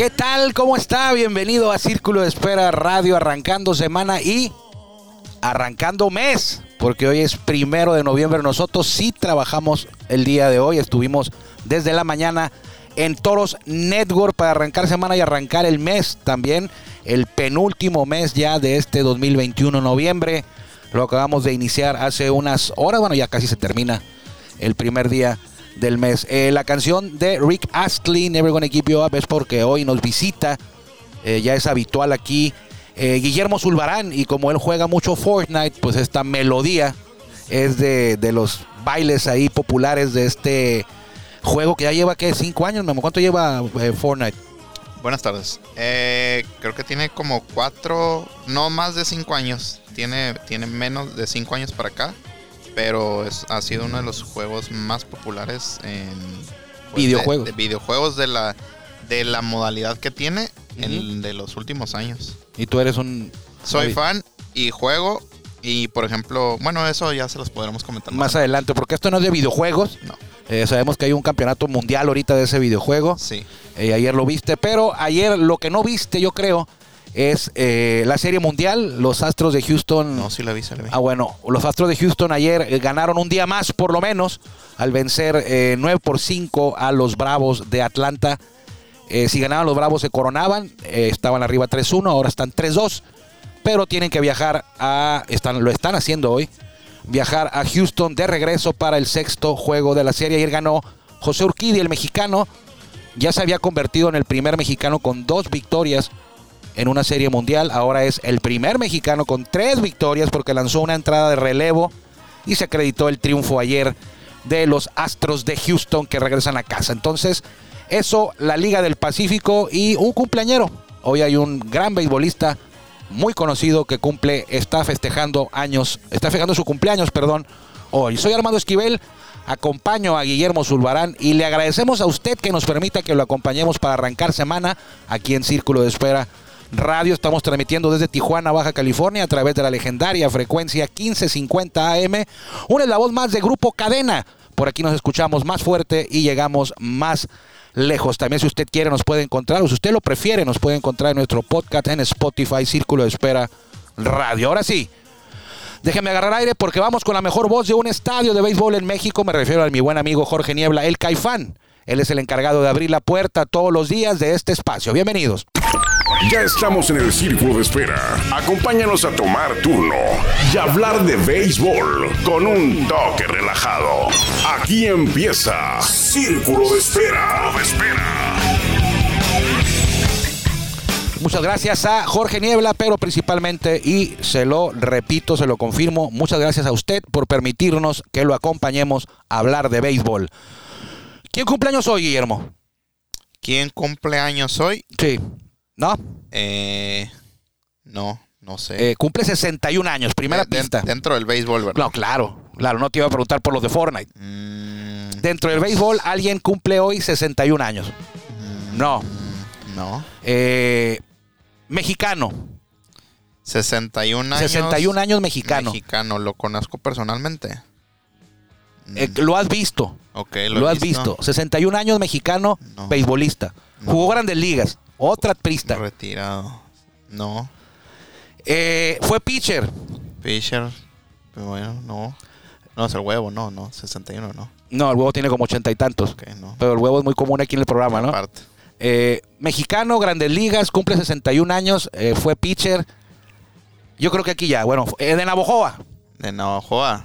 ¿Qué tal? ¿Cómo está? Bienvenido a Círculo de Espera Radio, arrancando semana y arrancando mes, porque hoy es primero de noviembre. Nosotros sí trabajamos el día de hoy, estuvimos desde la mañana en Toros Network para arrancar semana y arrancar el mes también, el penúltimo mes ya de este 2021 noviembre. Lo acabamos de iniciar hace unas horas, bueno, ya casi se termina el primer día del mes. Eh, la canción de Rick Astley, Never Gonna Keep You Up, es porque hoy nos visita, eh, ya es habitual aquí, eh, Guillermo Zulbarán, y como él juega mucho Fortnite, pues esta melodía es de, de los bailes ahí populares de este juego que ya lleva, ¿qué? ¿Cinco años, Memo? ¿Cuánto lleva Fortnite? Buenas tardes. Creo que tiene como cuatro, no más de cinco años. Tiene, tiene menos de cinco años para acá. Pero es, ha sido uno de los juegos más populares en pues, videojuegos. De, de, videojuegos de la, de la modalidad que tiene en, de los últimos años. Y tú eres un. Soy fan y juego. Y por ejemplo, bueno, eso ya se los podremos comentar más, más adelante, porque esto no es de videojuegos. No. Eh, sabemos que hay un campeonato mundial ahorita de ese videojuego. Sí. Eh, ayer lo viste, pero ayer lo que no viste, yo creo, es eh, la Serie Mundial. Los Astros de Houston. No, sí la vi, sí la vi. Ah, bueno, los Astros de Houston ayer eh, ganaron un día más, por lo menos, al vencer eh, 9 por 5 a los Bravos de Atlanta. Eh, si ganaban los Bravos se coronaban, estaban arriba 3-1, ahora están 3-2, pero tienen que viajar a, están, lo están haciendo hoy, viajar a Houston de regreso para el sexto juego de la serie. Ayer ganó José Urquidi, el mexicano, ya se había convertido en el primer mexicano con dos victorias en una serie mundial. Ahora es el primer mexicano con tres victorias porque lanzó una entrada de relevo y se acreditó el triunfo ayer de los Astros de Houston que regresan a casa. Entonces, eso, la Liga del Pacífico y un cumpleañero. Hoy hay un gran beisbolista muy conocido que cumple, está festejando años, está festejando su cumpleaños, perdón, hoy. Soy Armando Esquivel, acompaño a Guillermo Zulbarán y le agradecemos a usted que nos permita que lo acompañemos para arrancar semana aquí en Círculo de Espera Radio. Estamos transmitiendo desde Tijuana, Baja California, a través de la legendaria frecuencia 1550 AM. Una es la voz más de Grupo Cadena. Por aquí nos escuchamos más fuerte y llegamos más lejos. También si usted quiere nos puede encontrar, o si usted lo prefiere, nos puede encontrar en nuestro podcast en Spotify, Círculo de Espera Radio. Ahora sí, déjeme agarrar aire porque vamos con la mejor voz de un estadio de béisbol en México. Me refiero a mi buen amigo Jorge Niebla, el Caifán. Él es el encargado de abrir la puerta todos los días de este espacio. Bienvenidos. Ya estamos en el círculo de espera. Acompáñanos a tomar turno y hablar de béisbol con un toque relajado. Aquí empieza Círculo de Espera. De espera. Muchas gracias a Jorge Niebla, pero principalmente, y se lo repito, se lo confirmo, muchas gracias a usted por permitirnos que lo acompañemos a hablar de béisbol. ¿Quién cumpleaños hoy, Guillermo? ¿Quién cumpleaños hoy? Sí. ¿No? Eh, no, no sé. Eh, cumple 61 años, primera De- de- pista. dentro del béisbol, ¿verdad? No, claro, claro, no te iba a preguntar por los de Fortnite. Mm, Dentro del béisbol, alguien cumple hoy 61 años. No. no. Eh, mexicano. 61 años. 61 años mexicano. Mexicano, lo conozco personalmente. Eh, lo has visto. Ok, Lo, has visto. 61 años mexicano, No. beisbolista. No. Jugó grandes ligas. Otra prista. Retirado. No. Eh, fue pitcher. Fisher. Bueno, no. No, es el huevo, no, no. 61, no. No, el huevo tiene como ochenta y tantos. Ok, no. Pero el huevo es muy común aquí en el programa, ¿no? Aparte. Eh, mexicano, grandes ligas, cumple 61 años, eh, fue pitcher. Yo creo que aquí ya, bueno, eh, de Navojoa. De Navajoa.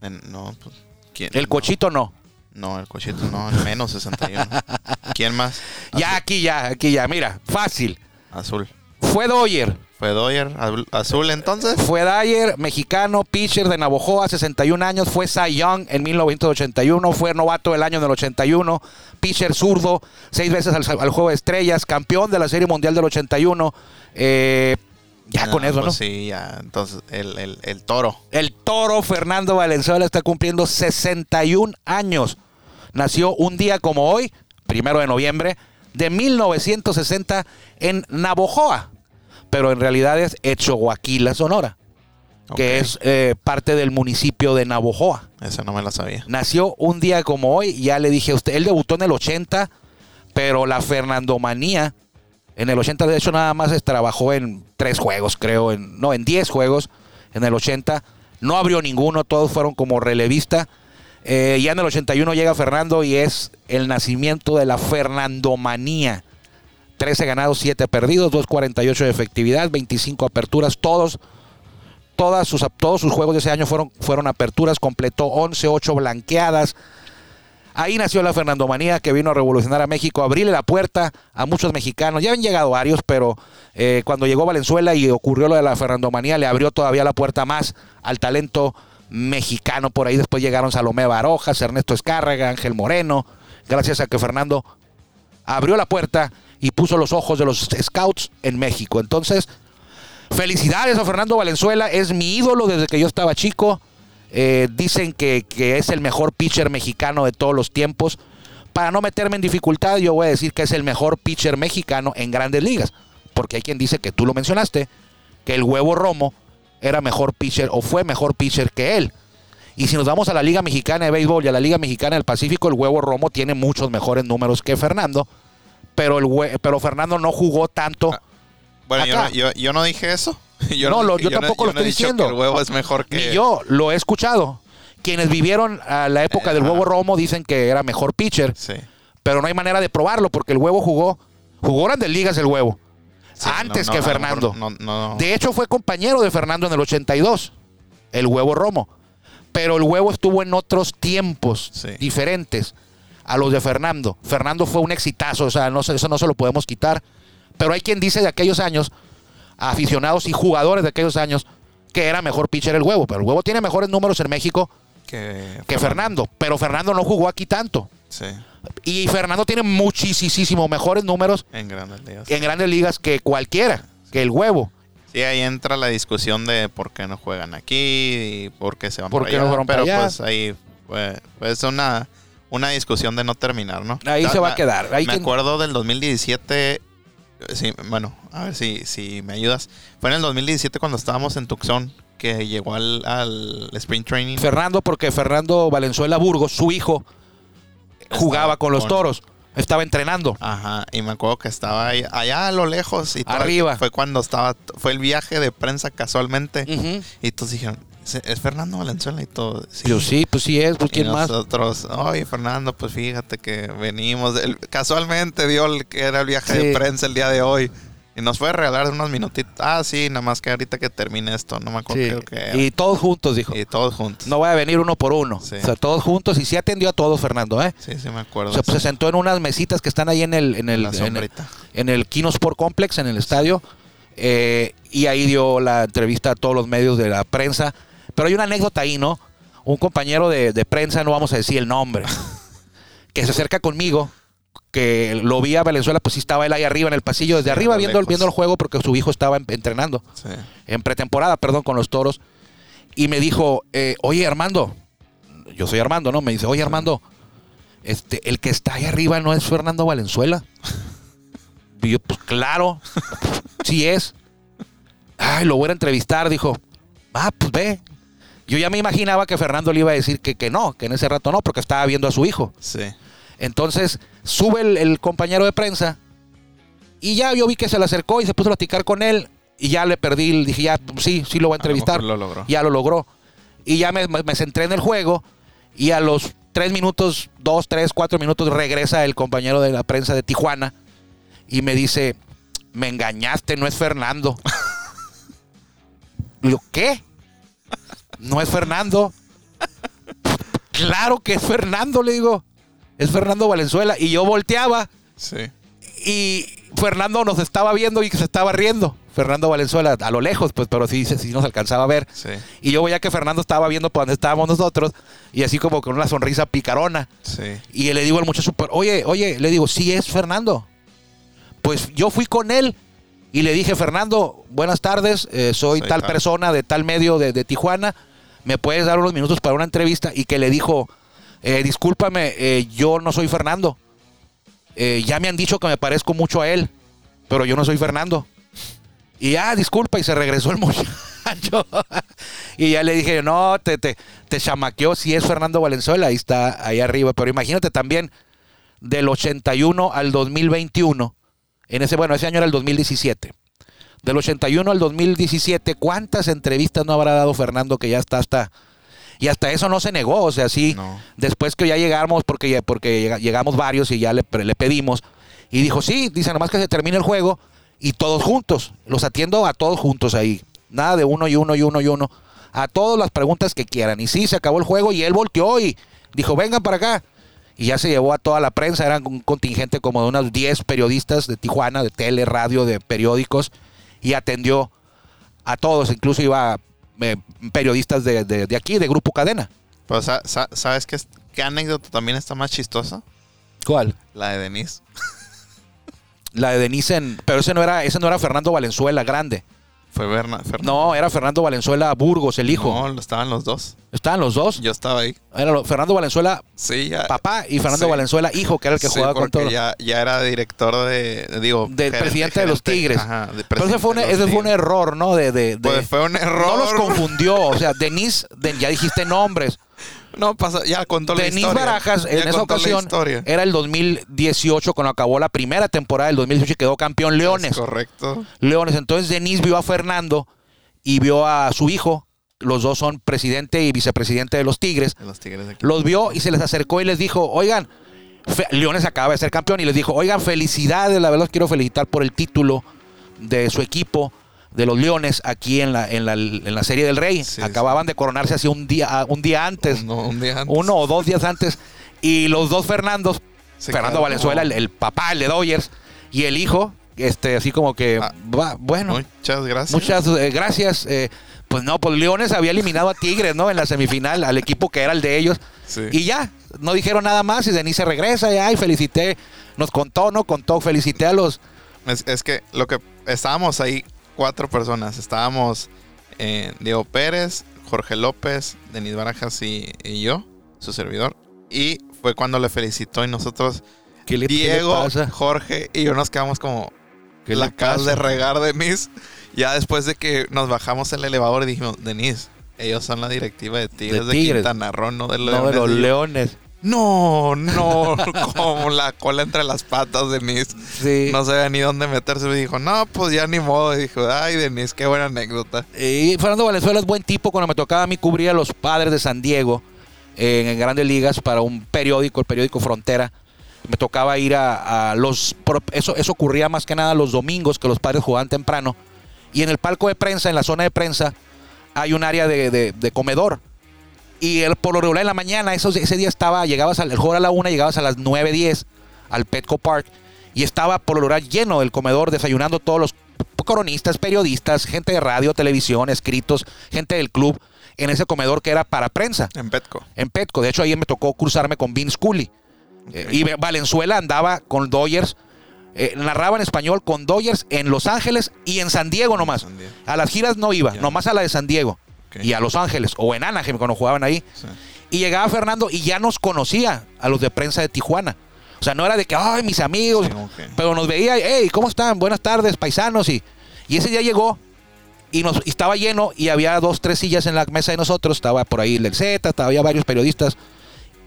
De- no, pues. ¿quién? El No. cochito no. No, el cochito no, menos 61. ¿Quién más? Ya aquí, ya, aquí ya. Mira, fácil. Azul. Fue Doyer. ¿Fue Doyer? Azul- ¿Azul entonces? Fue Dyer, mexicano, pitcher de Navojoa, 61 años. Fue Cy Young en 1981. Fue novato del año del 81. Pitcher zurdo, seis veces al, al Juego de Estrellas. Campeón de la Serie Mundial del 81. Eh, ya con eso, pues ¿no? Sí, ya. Entonces, el, el, el toro. El toro Fernando Valenzuela está cumpliendo 61 años. Nació un día como hoy, primero de noviembre, de 1960 en Navojoa, pero en realidad es Echoaquila, Sonora, que es eh, parte del municipio de Navojoa. Esa no me la sabía. Nació un día como hoy, ya le dije a usted, él debutó en el 80, Pero la Fernandomanía, en el 80 de hecho nada más trabajó en tres juegos, creo, en, no, en 10 juegos en el 80. No abrió ninguno, todos fueron como relevista. Eh, ya en el 81 llega Fernando y es el nacimiento de la Fernandomanía. 13 ganados, 7 perdidos, 2.48 de efectividad, 25 aperturas, todos, todas sus, todos sus juegos de ese año fueron, fueron aperturas, completó 11, 8 blanqueadas. Ahí nació la Fernandomanía que vino a revolucionar a México, abrirle la puerta a muchos mexicanos. Ya han llegado varios, pero eh, cuando llegó Valenzuela y ocurrió lo de la Fernandomanía, le abrió todavía la puerta más al talento mexicano. Por ahí después llegaron Salomé Barojas, Ernesto Escárraga, Ángel Moreno, gracias a que Fernando abrió la puerta y puso los ojos de los scouts en México. Entonces, felicidades a Fernando Valenzuela, es mi ídolo desde que yo estaba chico. Eh, dicen que, que es el mejor pitcher mexicano de todos los tiempos. Para no meterme en dificultad, yo voy a decir que es el mejor pitcher mexicano en grandes ligas. Porque hay quien dice que tú lo mencionaste, que el huevo Romo era mejor pitcher o fue mejor pitcher que él. Y si nos vamos a la Liga Mexicana de Béisbol y a la Liga Mexicana del Pacífico, el huevo Romo tiene muchos mejores números que Fernando pero, el hue- pero Fernando no jugó tanto. Bueno, yo no, yo, yo no dije eso. Yo No, lo- yo tampoco lo no estoy diciendo. que el huevo es mejor que. Ni yo lo he escuchado. Quienes vivieron a la época del huevo Romo dicen que era mejor pitcher, Sí. pero no hay manera de probarlo porque el huevo jugó, jugó grandes ligas el huevo. Sí, antes no, que no, Fernando. No, De hecho, fue compañero de Fernando en el 82, el huevo Romo. Pero el huevo estuvo en otros tiempos Sí. diferentes a los de Fernando. Fernando fue un exitazo, o sea, no, eso no se lo podemos quitar. Pero hay quien dice de aquellos años, aficionados y jugadores de aquellos años, que era mejor pitcher el huevo. Pero el huevo tiene mejores números en México que, que Fernando. Pero Fernando no jugó aquí tanto. Sí, Y Fernando tiene muchísimo mejores números en grandes ligas. en grandes ligas que cualquiera, que el huevo. Sí, ahí entra la discusión de por qué no juegan aquí y por qué se van ¿Por para qué no fueron Pero para allá? pues ahí fue pues una, una discusión de no terminar, ¿no? Ahí se va a da- quedar. Ahí me acuerdo del 2017. Sí, bueno, a ver si, si me ayudas. Fue en el 2017 cuando estábamos en Tucson que llegó al, al Spring Training. Fernando, porque Fernando Valenzuela Burgos, su hijo, jugaba con los con- toros, estaba entrenando. Ajá, y me acuerdo que estaba ahí, allá a lo lejos. Y Arriba. Fue cuando estaba, fue el viaje de prensa casualmente. Y todos dijeron, "¿Es- ¿es Fernando Valenzuela? Y todo. Yo sí, pues sí es, pues Y quién más. nosotros, oye Fernando, pues fíjate que venimos, casualmente dio el, que era el viaje Sí. de prensa el día de hoy. Y nos fue a regalar unos minutitos. Ah, sí, nada más que ahorita que termine esto, no me acuerdo Sí. que era. Y todos juntos, dijo. Y todos juntos. No voy a venir uno por uno. Sí. O sea, todos juntos y sí atendió a todos, Fernando, ¿eh? Sí, sí me acuerdo. O sea, pues, se sentó en unas mesitas que están ahí en el, en el, en el, en el Kino Sport Complex, en el estadio. eh, y ahí dio la entrevista a todos los medios de la prensa. Pero hay una anécdota ahí, ¿no? Un compañero de, de prensa, no vamos a decir el nombre, que se acerca conmigo, que lo vi a Valenzuela, pues sí estaba él ahí arriba en el pasillo, desde arriba viendo, lejos. viendo el juego porque su hijo estaba en- entrenando, Sí. en pretemporada, perdón, con los toros. Y me dijo, eh, oye Armando, yo soy Armando, ¿no? Me dice, oye Armando, este, el que está ahí arriba no es Fernando Valenzuela. Y yo, pues claro, sí es. Ay, lo voy a entrevistar, dijo. Ah, pues ve. Yo ya me imaginaba que Fernando le iba a decir que, que no, que en ese rato no, porque estaba viendo a su hijo. Sí. Entonces sube el, el compañero de prensa y ya yo vi que se le acercó y se puso a platicar con él y ya le perdí, dije ya, sí, sí lo voy a A lo entrevistar. lo logró. Ya lo logró. Y ya me, me- me centré en el juego y a los tres minutos, dos, tres, cuatro minutos regresa el compañero de la prensa de Tijuana y me dice, me engañaste, no es Fernando. Yo, ¿qué? No es Fernando. Claro que es Fernando, le digo. Es Fernando Valenzuela. Y yo volteaba Sí. y Fernando nos estaba viendo y se estaba riendo. Fernando Valenzuela, a lo lejos, pues, pero sí, sí nos alcanzaba a ver. Sí. Y yo veía que Fernando estaba viendo para donde estábamos nosotros y así como con una sonrisa picarona. Sí. Y le digo al muchacho, oye, oye, le digo, sí es Fernando. Pues yo fui con él y le dije, Fernando, buenas tardes, eh, soy, Soy tal, tal. persona de tal medio de, de Tijuana, ¿me puedes dar unos minutos para una entrevista? Y que le dijo, eh, discúlpame, eh, yo no soy Fernando. Eh, ya me han dicho que me parezco mucho a él, pero yo no soy Fernando. Y ah, disculpa, y se regresó el muchacho. y ya le dije, no, te, te, te chamaqueó, si es Fernando Valenzuela, ahí está, ahí arriba. Pero imagínate también, del 81 al 2021. En ese, bueno, ese año era el 2017. Del 81 al 2017, ¿cuántas entrevistas no habrá dado Fernando que ya está hasta... Y hasta eso no se negó, o sea, sí, No. después que ya llegamos, porque, ya- porque llega- llegamos varios y ya le, le pedimos, y dijo, sí, dice, nomás que se termine el juego y todos juntos, los atiendo a todos juntos ahí, nada de uno y uno y uno y uno, a todas las preguntas que quieran. Y sí, se acabó el juego y él volteó y dijo, vengan para acá. Y ya se llevó a toda la prensa, eran un contingente como de unos 10 periodistas de Tijuana, de tele, radio, de periódicos, y atendió a todos, incluso iba eh, periodistas de, de- de aquí, de Grupo Cadena. Pero, sa- sa- ¿sabes qué, qué anécdota también está más chistosa? ¿Cuál? La de Denise. La de Denise, en- pero ese no era, ese no era Fernando Valenzuela grande. Fue Berna, Fernando. No, era Fernando Valenzuela Burgos, el hijo. No, estaban los dos. Estaban los dos. Yo estaba ahí. Era lo- Fernando Valenzuela Sí, ya. papá y Fernando Sí. Valenzuela hijo, que era el que Sí, jugaba con todo. Ya, ya era director de, digo, Del gerente- presidente de los Tigres. Ajá, de Pero ese fue, un, ese fue un error, ¿no? De, de, de- Pues fue un error. No los confundió. O sea, Denise, de- ya dijiste nombres. No, pasa, ya contó la Denise historia. Barajas, Ya en esa ocasión, era el 2018 cuando acabó la primera temporada del 2018 y quedó campeón Leones. Es correcto. Leones. Entonces Denise vio a Fernando y vio a su hijo. Los dos son presidente y vicepresidente de los Tigres. Los Tigres aquí. Los vio y se les acercó y les dijo, oigan, fe- Leones acaba de ser campeón y les dijo, oigan, felicidades, la verdad los quiero felicitar por el título de su equipo, de los Leones, aquí en la, en la, en la Serie del Rey. Sí, Acababan de coronarse hace un día, un día antes, Uno- un día antes. uno o dos días antes. Y los dos Fernandos, Se Fernando quedaron Valenzuela, el, el papá, el de Dodgers, y el hijo, este, así como que, Ah, va, bueno, Muchas gracias. Muchas eh, gracias. eh, pues no, pues Leones había eliminado a Tigres, ¿no? En la semifinal, al equipo que era el de ellos. Sí. Y ya, no dijeron nada más y Denise regresa y ay, felicité. Nos contó, ¿no? Contó, felicité a los... Es, es que lo que estábamos ahí cuatro personas. Estábamos eh, Diego Pérez, Jorge López, Denis Barajas y, y yo, su servidor. Y fue cuando le felicitó y nosotros, ¿Qué le, qué le Diego, pasa? Jorge y yo nos quedamos como ¿Qué la casa de regar Denise. Ya después de que nos bajamos el elevador y dijimos, Denise, ellos son la directiva de Tigres de, Tigres. Quintana Roo, no de No, de los Leones. No, no, como la cola entre las patas, Denise. Sí. No sabía ni dónde meterse. Me dijo, no, pues ya ni modo. Y dijo, ay, Denise, qué buena anécdota. Y Fernando Valenzuela es buen tipo. Cuando me tocaba a mí cubrir a los padres de San Diego eh, en Grandes Ligas para un periódico, el periódico Frontera. Me tocaba ir a, a los... Eso, eso ocurría más que nada los domingos que los padres jugaban temprano. Y en el palco de prensa, en la zona de prensa, hay un área de, de- de comedor. Y el, por lo regular en la mañana, esos, ese día estaba, llegabas al juego a la una, llegabas a las 9.10 al Petco Park y estaba por lo regular lleno el comedor desayunando todos los cronistas, periodistas, gente de radio, televisión, escritos, gente del club en ese comedor que era para prensa En Petco. en Petco. De hecho, ahí me tocó cruzarme con Vince Cooley. Eh, y Valenzuela andaba con Dodgers, eh, narraba en español con Dodgers en Los Ángeles y en San Diego nomás. San Diego. A las giras no iba, nomás a la de San Diego Y a Los Ángeles o en Anaheim cuando jugaban ahí. Sí. Y llegaba Fernando y ya nos conocía a los de prensa de Tijuana. O sea, no era de que, ay, mis amigos, Sí, pero nos veía, hey, ¿cómo están? Buenas tardes, paisanos. Y, y ese día llegó y, nos, y estaba lleno y había dos, tres sillas en la mesa de nosotros. Estaba por ahí el Z, estaba, había varios periodistas.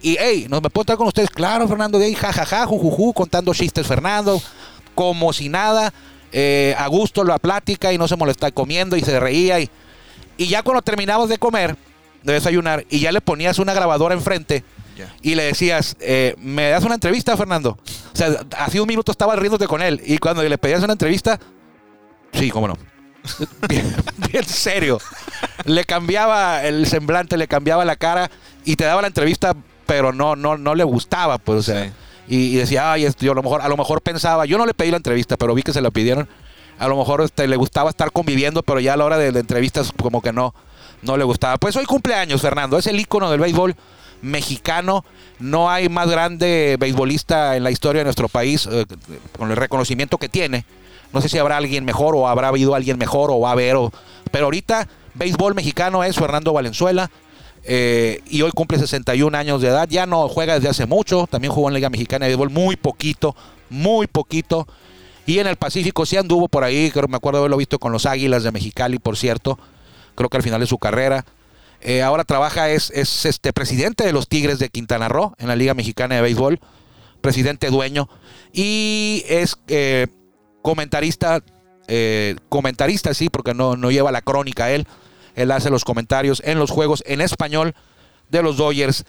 Y, hey, ¿nos me puedo estar con ustedes? Claro, Fernando, de ahí, jajaja, jujuju, contando chistes, Fernando, como si nada, eh, a gusto la plática y no se molestaba comiendo y se reía. Y, y ya cuando terminamos de comer, de desayunar, y ya le ponías una grabadora enfrente y le decías, eh, ¿me das una entrevista, Fernando? O sea, hace un minuto estaba riéndote con él y cuando le pedías una entrevista, sí, cómo no. Bien, bien serio. Le cambiaba el semblante, le cambiaba la cara y te daba la entrevista, pero no, no, no le gustaba, pues, o sea. Sí. Y, y decía, ay, esto, yo a lo mejor, a lo mejor pensaba, yo no le pedí la entrevista, pero vi que se la pidieron. A lo mejor este, le gustaba estar conviviendo, pero ya a la hora de, entrevistas como que no, no le gustaba. Pues hoy cumpleaños, Fernando. Es el ícono del béisbol mexicano. No hay más grande beisbolista en la historia de nuestro país eh, con el reconocimiento que tiene. No sé si habrá alguien mejor o habrá habido alguien mejor o va a haber. o- pero ahorita, béisbol mexicano es Fernando Valenzuela. eh, y hoy cumple 61 años de edad. Ya no juega desde hace mucho. También jugó en Liga Mexicana de Béisbol muy poquito, muy poquito. Y en el Pacífico sí anduvo por ahí. Creo, me acuerdo haberlo visto con los Águilas de Mexicali, por cierto. Creo que al final de su carrera. Eh, ahora trabaja, es, es este presidente de los Tigres de Quintana Roo en la Liga Mexicana de Béisbol. presidente dueño, y es eh, comentarista, eh, comentarista sí, porque no, no lleva la crónica él, él hace los comentarios en los juegos en español de los Dodgers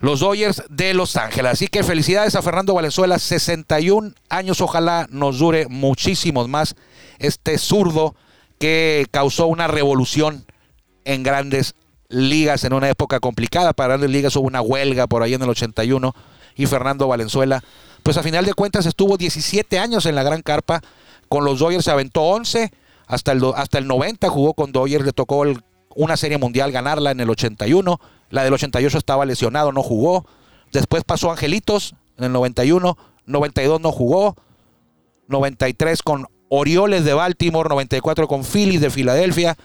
los Dodgers de Los Ángeles. Así que felicidades a Fernando Valenzuela, 61 años, ojalá nos dure muchísimos más este zurdo que causó una revolución en grandes ligas en una época complicada. Para grandes ligas hubo una huelga por ahí en el 81 y Fernando Valenzuela, pues a final de cuentas estuvo 17 años en la gran carpa. Con los Dodgers se aventó 11, hasta el, hasta el 90 jugó con Dodgers, le tocó una serie mundial ganarla en el 81 la del 88 estaba lesionado, no jugó. Después pasó Angelitos en el 91. 92 no jugó. 93 con Orioles de Baltimore. 94 con Phillies de Filadelfia.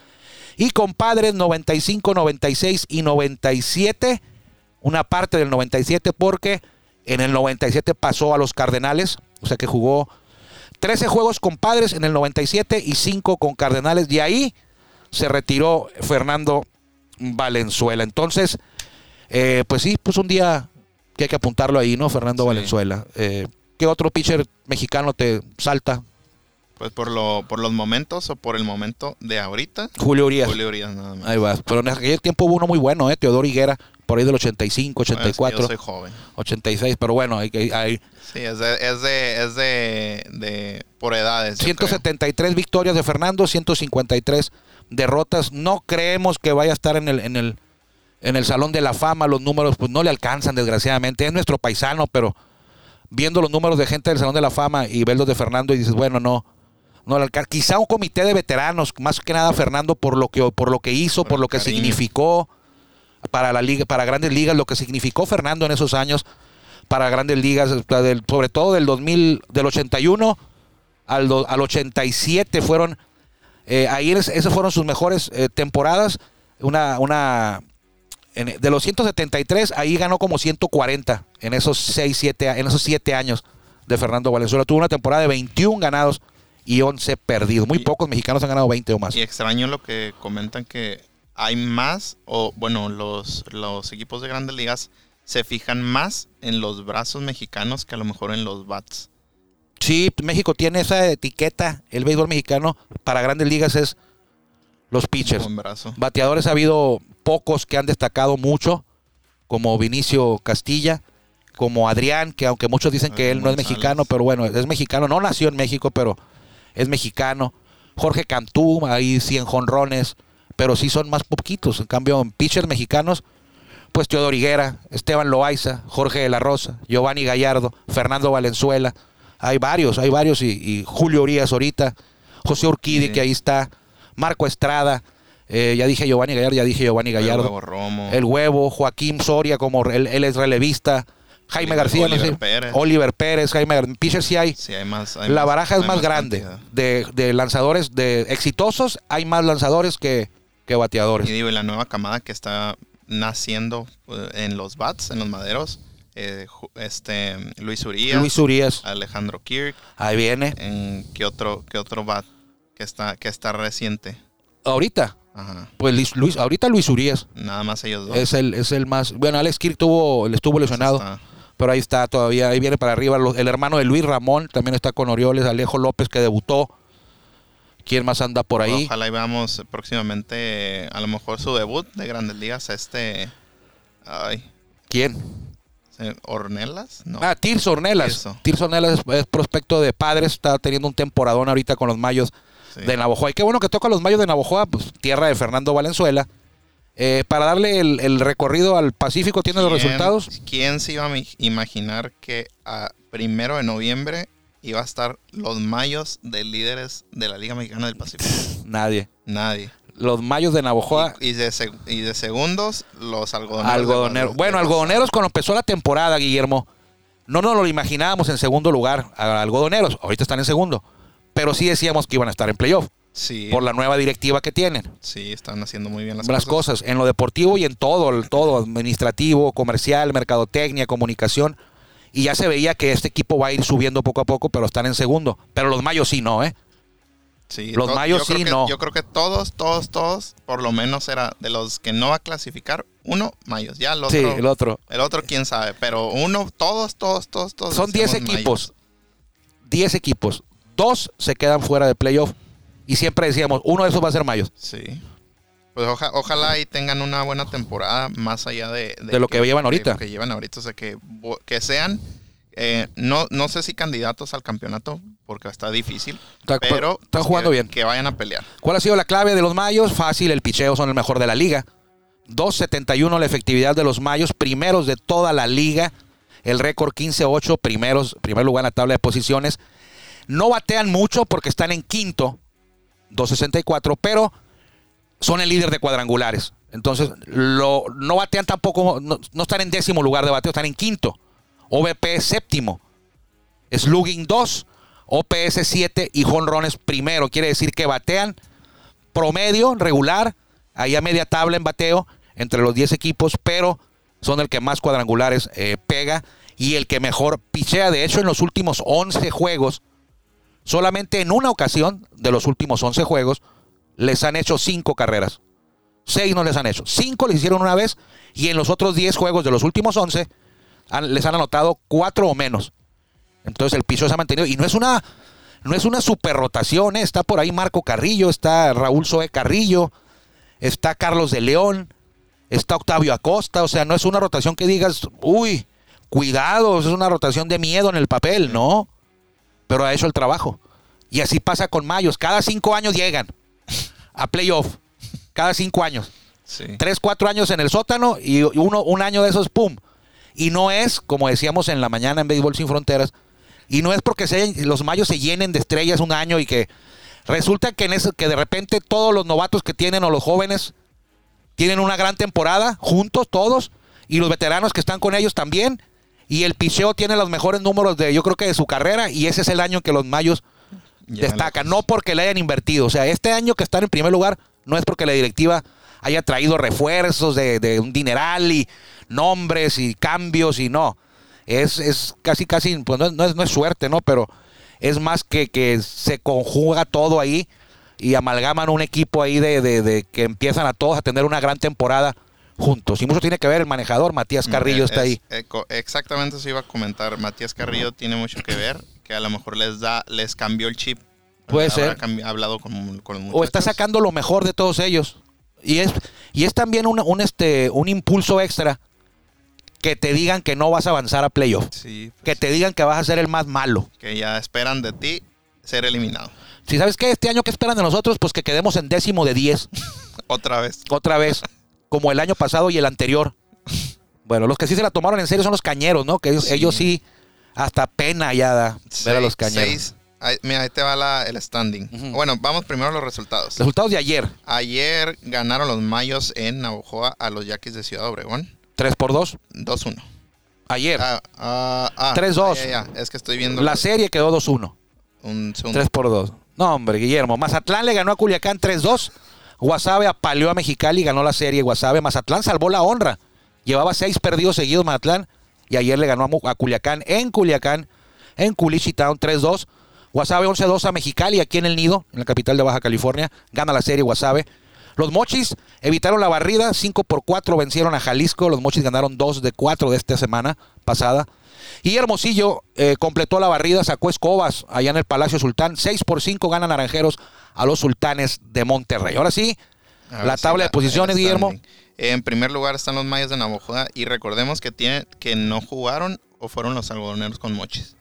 Y con Padres 95, 96 y 97. Una parte del 97 porque en el 97 pasó a los Cardenales. O sea que jugó 13 juegos con Padres en el 97 y 5 con Cardenales. Y ahí se retiró Fernando Valenzuela. Entonces, eh, pues sí, pues un día que hay que apuntarlo ahí, ¿no? Fernando Valenzuela. Eh, ¿Qué otro pitcher mexicano te salta? Pues por, lo, por los momentos o por el momento de ahorita. Julio Urias. Julio Urias, nada más. Ahí va. Pero en aquel tiempo hubo uno muy bueno, ¿eh? Teodoro Higuera, por ahí del 85, 84. yo soy joven. 86, pero bueno, hay, hay, Sí, es de, es de, es de, de por edades. 173 victorias de Fernando, 153 derrotas. No creemos que vaya a estar en el, en el, en el Salón de la Fama. Los números pues no le alcanzan, desgraciadamente. Es nuestro paisano, pero viendo los números de gente del Salón de la Fama y ver los de Fernando y dices, bueno, no, no le alcanza. Quizá un comité de veteranos, más que nada Fernando por lo que, por lo que hizo, por, lo que significó para la liga, para grandes ligas, lo que significó Fernando en esos años para grandes ligas, sobre todo del 2000, del 81 al, al 87 fueron eh, ahí esas fueron sus mejores eh, temporadas. Una, una, de los 173, ahí ganó como 140 en esos 6, 7, en esos 7 años de Fernando Valenzuela. Tuvo una temporada de 21 ganados y 11 perdidos. Muy pocos mexicanos han ganado 20 o más. Y extraño lo que comentan que hay más, o bueno, los, los equipos de grandes ligas se fijan más en los brazos mexicanos que a lo mejor en los bats. Sí, México tiene esa etiqueta. El béisbol mexicano para grandes ligas es los pitchers. Bateadores ha habido pocos que han destacado mucho, como Vinicio Castilla, como Adrián, que aunque muchos dicen que él no es mexicano, pero bueno, es mexicano, no nació en México, pero es mexicano. Jorge Cantú, ahí 100 jonrones, pero sí son más poquitos. En cambio, en pitchers mexicanos, pues Teodoro Higuera, Esteban Loaiza, Jorge de la Rosa, Giovanni Gallardo, Fernando Valenzuela, hay varios, hay varios, y, Julio Urias ahorita, José Urquidi, que ahí está, Marco Estrada, eh, ya dije Giovanni Gallardo, ya dije Giovanni Gallardo. El huevo, Romo. el huevo Joaquín Soria, como él, es relevista. Jaime García, Oliver no sé, Pérez. Oliver Pérez, Jaime García. sí hay. Sí, hay más, la baraja es más, grande. De, de, lanzadores de exitosos, hay más lanzadores que, que bateadores. Y digo, y la nueva camada que está naciendo eh, en los bats, en los maderos, eh, este Luis Urias, Luis Urias, Alejandro Kirk. Ahí viene. En, ¿Qué otro, qué otro bat que está, que está reciente? Ahorita. Pues Luis, ahorita Luis Urias. Nada más ellos dos. Es el, es el más. Bueno, Alex Kirk tuvo, estuvo lesionado. pero ahí está todavía. Ahí viene para arriba. el hermano de Luis Ramón también está con Orioles. Alejo López que debutó. ¿Quién más anda por ahí? Ojalá y veamos próximamente, a lo mejor su debut de Grandes Ligas, este... Ay. ¿Quién? ¿Ornelas? No. Ah, Tirso Ornelas. Tirso, Ornelas es, prospecto de padres, está teniendo un temporadón ahorita con los Mayos de Navojoa. Y qué bueno que toca los Mayos de Navojoa, pues tierra de Fernando Valenzuela. Eh, para darle el, recorrido al Pacífico, ¿tiene los resultados? ¿Quién se iba a imaginar que a primero de noviembre iba a estar los Mayos de líderes de la Liga Mexicana del Pacífico? Nadie. Nadie los mayos de Navojoa. Y, de, y de segundos, los algodoneros. Bueno, algodoneros cuando empezó la temporada, Guillermo, no nos lo imaginábamos en segundo lugar, algodoneros. Ahorita están en segundo. Pero sí decíamos que iban a estar en playoff. Sí. Por la nueva directiva que tienen. Sí, están haciendo muy bien las, las cosas. En lo deportivo y en todo, todo, administrativo, comercial, mercadotecnia, comunicación. Y ya se veía que este equipo va a ir subiendo poco a poco, pero están en segundo. Pero los mayos sí no, ¿eh? Sí, Los mayos sí, que- no. Yo creo que todos, todos, todos, por lo menos era de los que no va a clasificar, uno, mayos. Ya el otro, Sí, el otro. el otro quién sabe, pero uno, todos, todos, todos, todos. Son 10 decíamos equipos. 10 equipos. Dos se quedan fuera de playoff. Y siempre decíamos, uno de esos va a ser Mayos. Sí. Pues oja- ojalá y tengan una buena temporada más allá de, De lo que llevan ahorita. de lo que llevan ahorita. O sea, que, que sean, eh, no, no sé si candidatos al campeonato, porque está difícil, Está- pero están pues, jugando que, bien. que vayan a pelear. ¿Cuál ha sido la clave de los Mayos? Fácil, el picheo son el mejor de la liga. 2.71 la efectividad de los Mayos, primeros de toda la liga. El récord 15-8, primeros, primer lugar en la tabla de posiciones. No batean mucho porque están en quinto, 2.64, pero son el líder de cuadrangulares. Entonces, lo, no batean tampoco, no, no están en décimo lugar de bateo, están en quinto. OVP séptimo. Slugging 2, OPS 7 y jonrones primero. Quiere decir que batean promedio, regular, ahí a media tabla en bateo entre los 10 equipos, pero son el que más cuadrangulares eh, pega y el que mejor pichea. De hecho, en los últimos 11 juegos, solamente en una ocasión de los últimos 11 juegos, les han hecho 5 carreras. 6 no les han hecho. 5 les hicieron una vez y en los otros 10 juegos de los últimos 11 han- les han anotado 4 o menos. Entonces el piso se ha mantenido y no es una no es una super rotación, ¿eh? está por ahí Marco Carrillo, está Raúl Zoe Carrillo, está Carlos de León, está Octavio Acosta, o sea, no es una rotación que digas, uy, cuidado, es una rotación de miedo en el papel, no, pero ha hecho el trabajo. Y así pasa con Mayos, cada cinco años llegan a playoff, cada cinco años Sí. tres, cuatro años en el sótano y uno, un año de esos, ¡pum! Y no es, como decíamos en la mañana en Béisbol Sin Fronteras, y no es porque se los mayos se llenen de estrellas un año y que resulta que, en eso, que de repente todos los novatos que tienen o los jóvenes tienen una gran temporada, juntos todos, y los veteranos que están con ellos también, y el picheo tiene los mejores números de, yo creo que de su carrera, y ese es el año que los mayos destacan, no porque le hayan invertido. O sea, este año que están en primer lugar no es porque la directiva haya traído refuerzos de, de un dineral y nombres y cambios y no. Es, es casi, casi, pues no es, no es, no es suerte, ¿no? Pero es más que, que se conjuga todo ahí y amalgaman un equipo ahí de, de- de que empiezan a todos a tener una gran temporada juntos. Y mucho tiene que ver el manejador, Matías Carrillo Eh, está es- ahí. exactamente eso iba a comentar. Matías Carrillo tiene mucho que ver, que a lo mejor les da, les cambió el chip. Puede Habrá ser. hablado con, con o está sacando lo mejor de todos ellos. Y es, y es también un, un, este, un impulso extra que te digan que no vas a avanzar a playoff. Sí, pues, Que te digan que vas a ser el más malo. que ya esperan de ti ser eliminado. Si sabes que este año que esperan de nosotros, pues que quedemos en décimo de 10 Otra vez. otra vez, como el año pasado y el anterior. Bueno, los que sí se la tomaron en serio son los cañeros, ¿no? Que ellos Sí. ellos sí, hasta pena ya da ver a los cañeros. seis- ahí- mira, ahí te va la- el standing. Bueno, vamos primero a los resultados. Resultados de ayer, Ayer ganaron los Mayos en Navajoa a los Yaquis de Ciudad Obregón. 3 por 2. 2-1. Ayer, Ah, ah, ah, 3-2. ya, ya. Es que estoy viendo la serie quedó 2-1. un segundo. 3 por 2. No, hombre, Guillermo. Mazatlán le ganó a Culiacán 3-2. Guasave apaleó a Mexicali y ganó la serie. Guasave, Mazatlán salvó la honra. Llevaba seis perdidos seguidos Mazatlán y ayer le ganó a, Culiacán en Culiacán, en Culichi Town 3-2. Guasave 11-2 a Mexicali aquí en el Nido, en la capital de Baja California. Gana la serie Guasave. Los Mochis evitaron la barrida, 5 por 4 vencieron a Jalisco. Los Mochis ganaron 2 de 4 de esta semana pasada. Y Hermosillo eh, completó la barrida, sacó escobas allá en el Palacio Sultán. 6 por 5 ganan Naranjeros a los Sultanes de Monterrey. Ahora sí, Ahora la sí, tabla de posiciones, Guillermo. En primer lugar están los Mayos de Navajoa y recordemos que tiene, que no jugaron o fueron los algodoneros con mochis.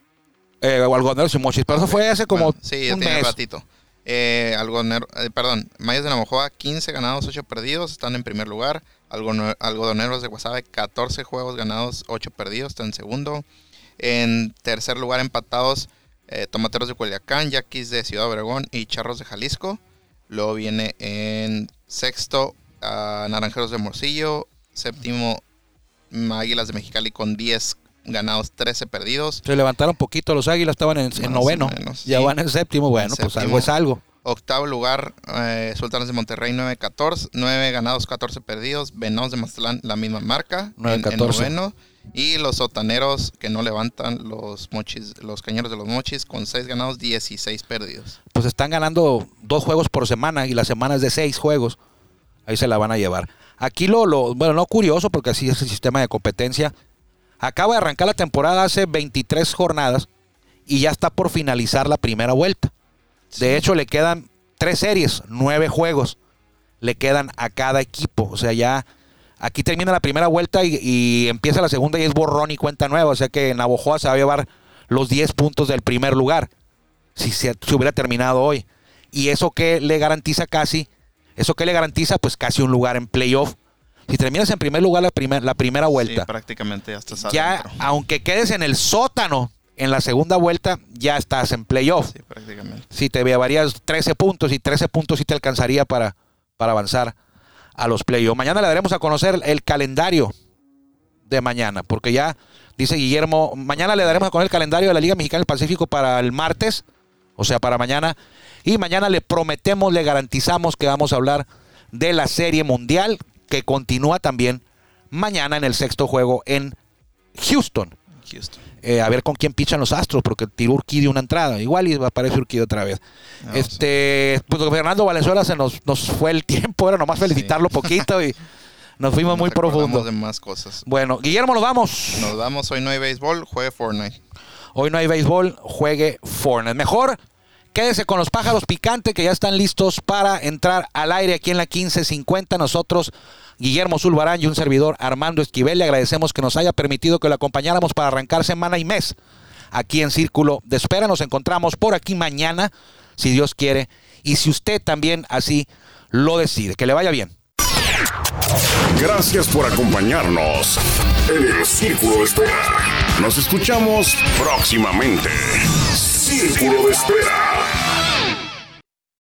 Eh, algodoneros y Mochis, pero eso fue hace como Bueno, sí, ya un tiene mes. ratito. Eh, eh, perdón, Mayos de Navajoa 15 ganados, 8 perdidos, están en primer lugar. Algodoneros de Guasave 14 juegos ganados, 8 perdidos, está en segundo. En tercer lugar empatados eh, Tomateros de Culiacán, Yaquis de Ciudad Obregón y Charros de Jalisco. Luego viene en sexto ah, Naranjeros de Morcillo, séptimo Águilas de Mexicali con 10 ganados, 13 perdidos. Se levantaron poquito los águilas, estaban en, en noveno. menos, ya sí. van en séptimo. Bueno, pues séptimo. algo es algo. Octavo lugar, eh, Sultanes de Monterrey 9-14, 9 ganados, 14 perdidos. Venados de Mazatlán, la misma marca. en- en 9-14. noveno. Y los sotaneros que no levantan los mochis, los cañeros de los mochis con 6 ganados, 16 perdidos. Pues están ganando dos juegos por semana y la semana es de seis juegos. Ahí se la van a llevar. Aquí lo, lo bueno, no curioso porque así es el sistema de competencia. Acaba de arrancar la temporada hace 23 jornadas y ya está por finalizar la primera vuelta. De hecho, le quedan tres series, nueve juegos. Le quedan a cada equipo. O sea, ya aquí termina la primera vuelta y, y empieza la segunda y es borrón y cuenta nueva. O sea que Navojoa se va a llevar los 10 puntos del primer lugar si se, se hubiera terminado hoy. Y eso que le garantiza casi, eso que le garantiza pues casi un lugar en playoff. Si terminas en primer lugar la, primer- la primera vuelta, Sí, prácticamente ya estás ya adentro. aunque quedes en el sótano en la segunda vuelta, ya estás en playoff. Sí, prácticamente. Si te llevarías 13 puntos y 13 puntos sí te alcanzaría para, para avanzar a los playoffs. Mañana le daremos a conocer el calendario de mañana, porque ya dice Guillermo, mañana le daremos a conocer el calendario de la Liga Mexicana del Pacífico para el martes, o sea, para mañana. Y mañana le prometemos, le garantizamos que vamos a hablar de la Serie Mundial, que continúa también mañana en el sexto juego en Houston. Houston. Eh, a ver con quién pichan los astros, porque tiró Urquidi una entrada. Igual y aparece Urquidi otra vez. No, este, pues Fernando Valenzuela se nos, nos fue el tiempo, era nomás felicitarlo poquito y nos fuimos Nos muy acordamos profundo. de más cosas. Bueno, Guillermo, nos vamos. Nos vamos, hoy no hay béisbol, juegue Fortnite. Hoy no hay béisbol, juegue Fortnite. Mejor quédese con los pájaros picantes que ya están listos para entrar al aire aquí en la 1550. Nosotros, Guillermo Zulbarán y un servidor Armando Esquivel, le agradecemos que nos haya permitido que lo acompañáramos para arrancar semana y mes aquí en Círculo de Espera. Nos encontramos por aquí mañana, si Dios quiere, y si usted también así lo decide. Que le vaya bien. Gracias por acompañarnos en el Círculo de Espera. Nos escuchamos próximamente. Círculo de Espera.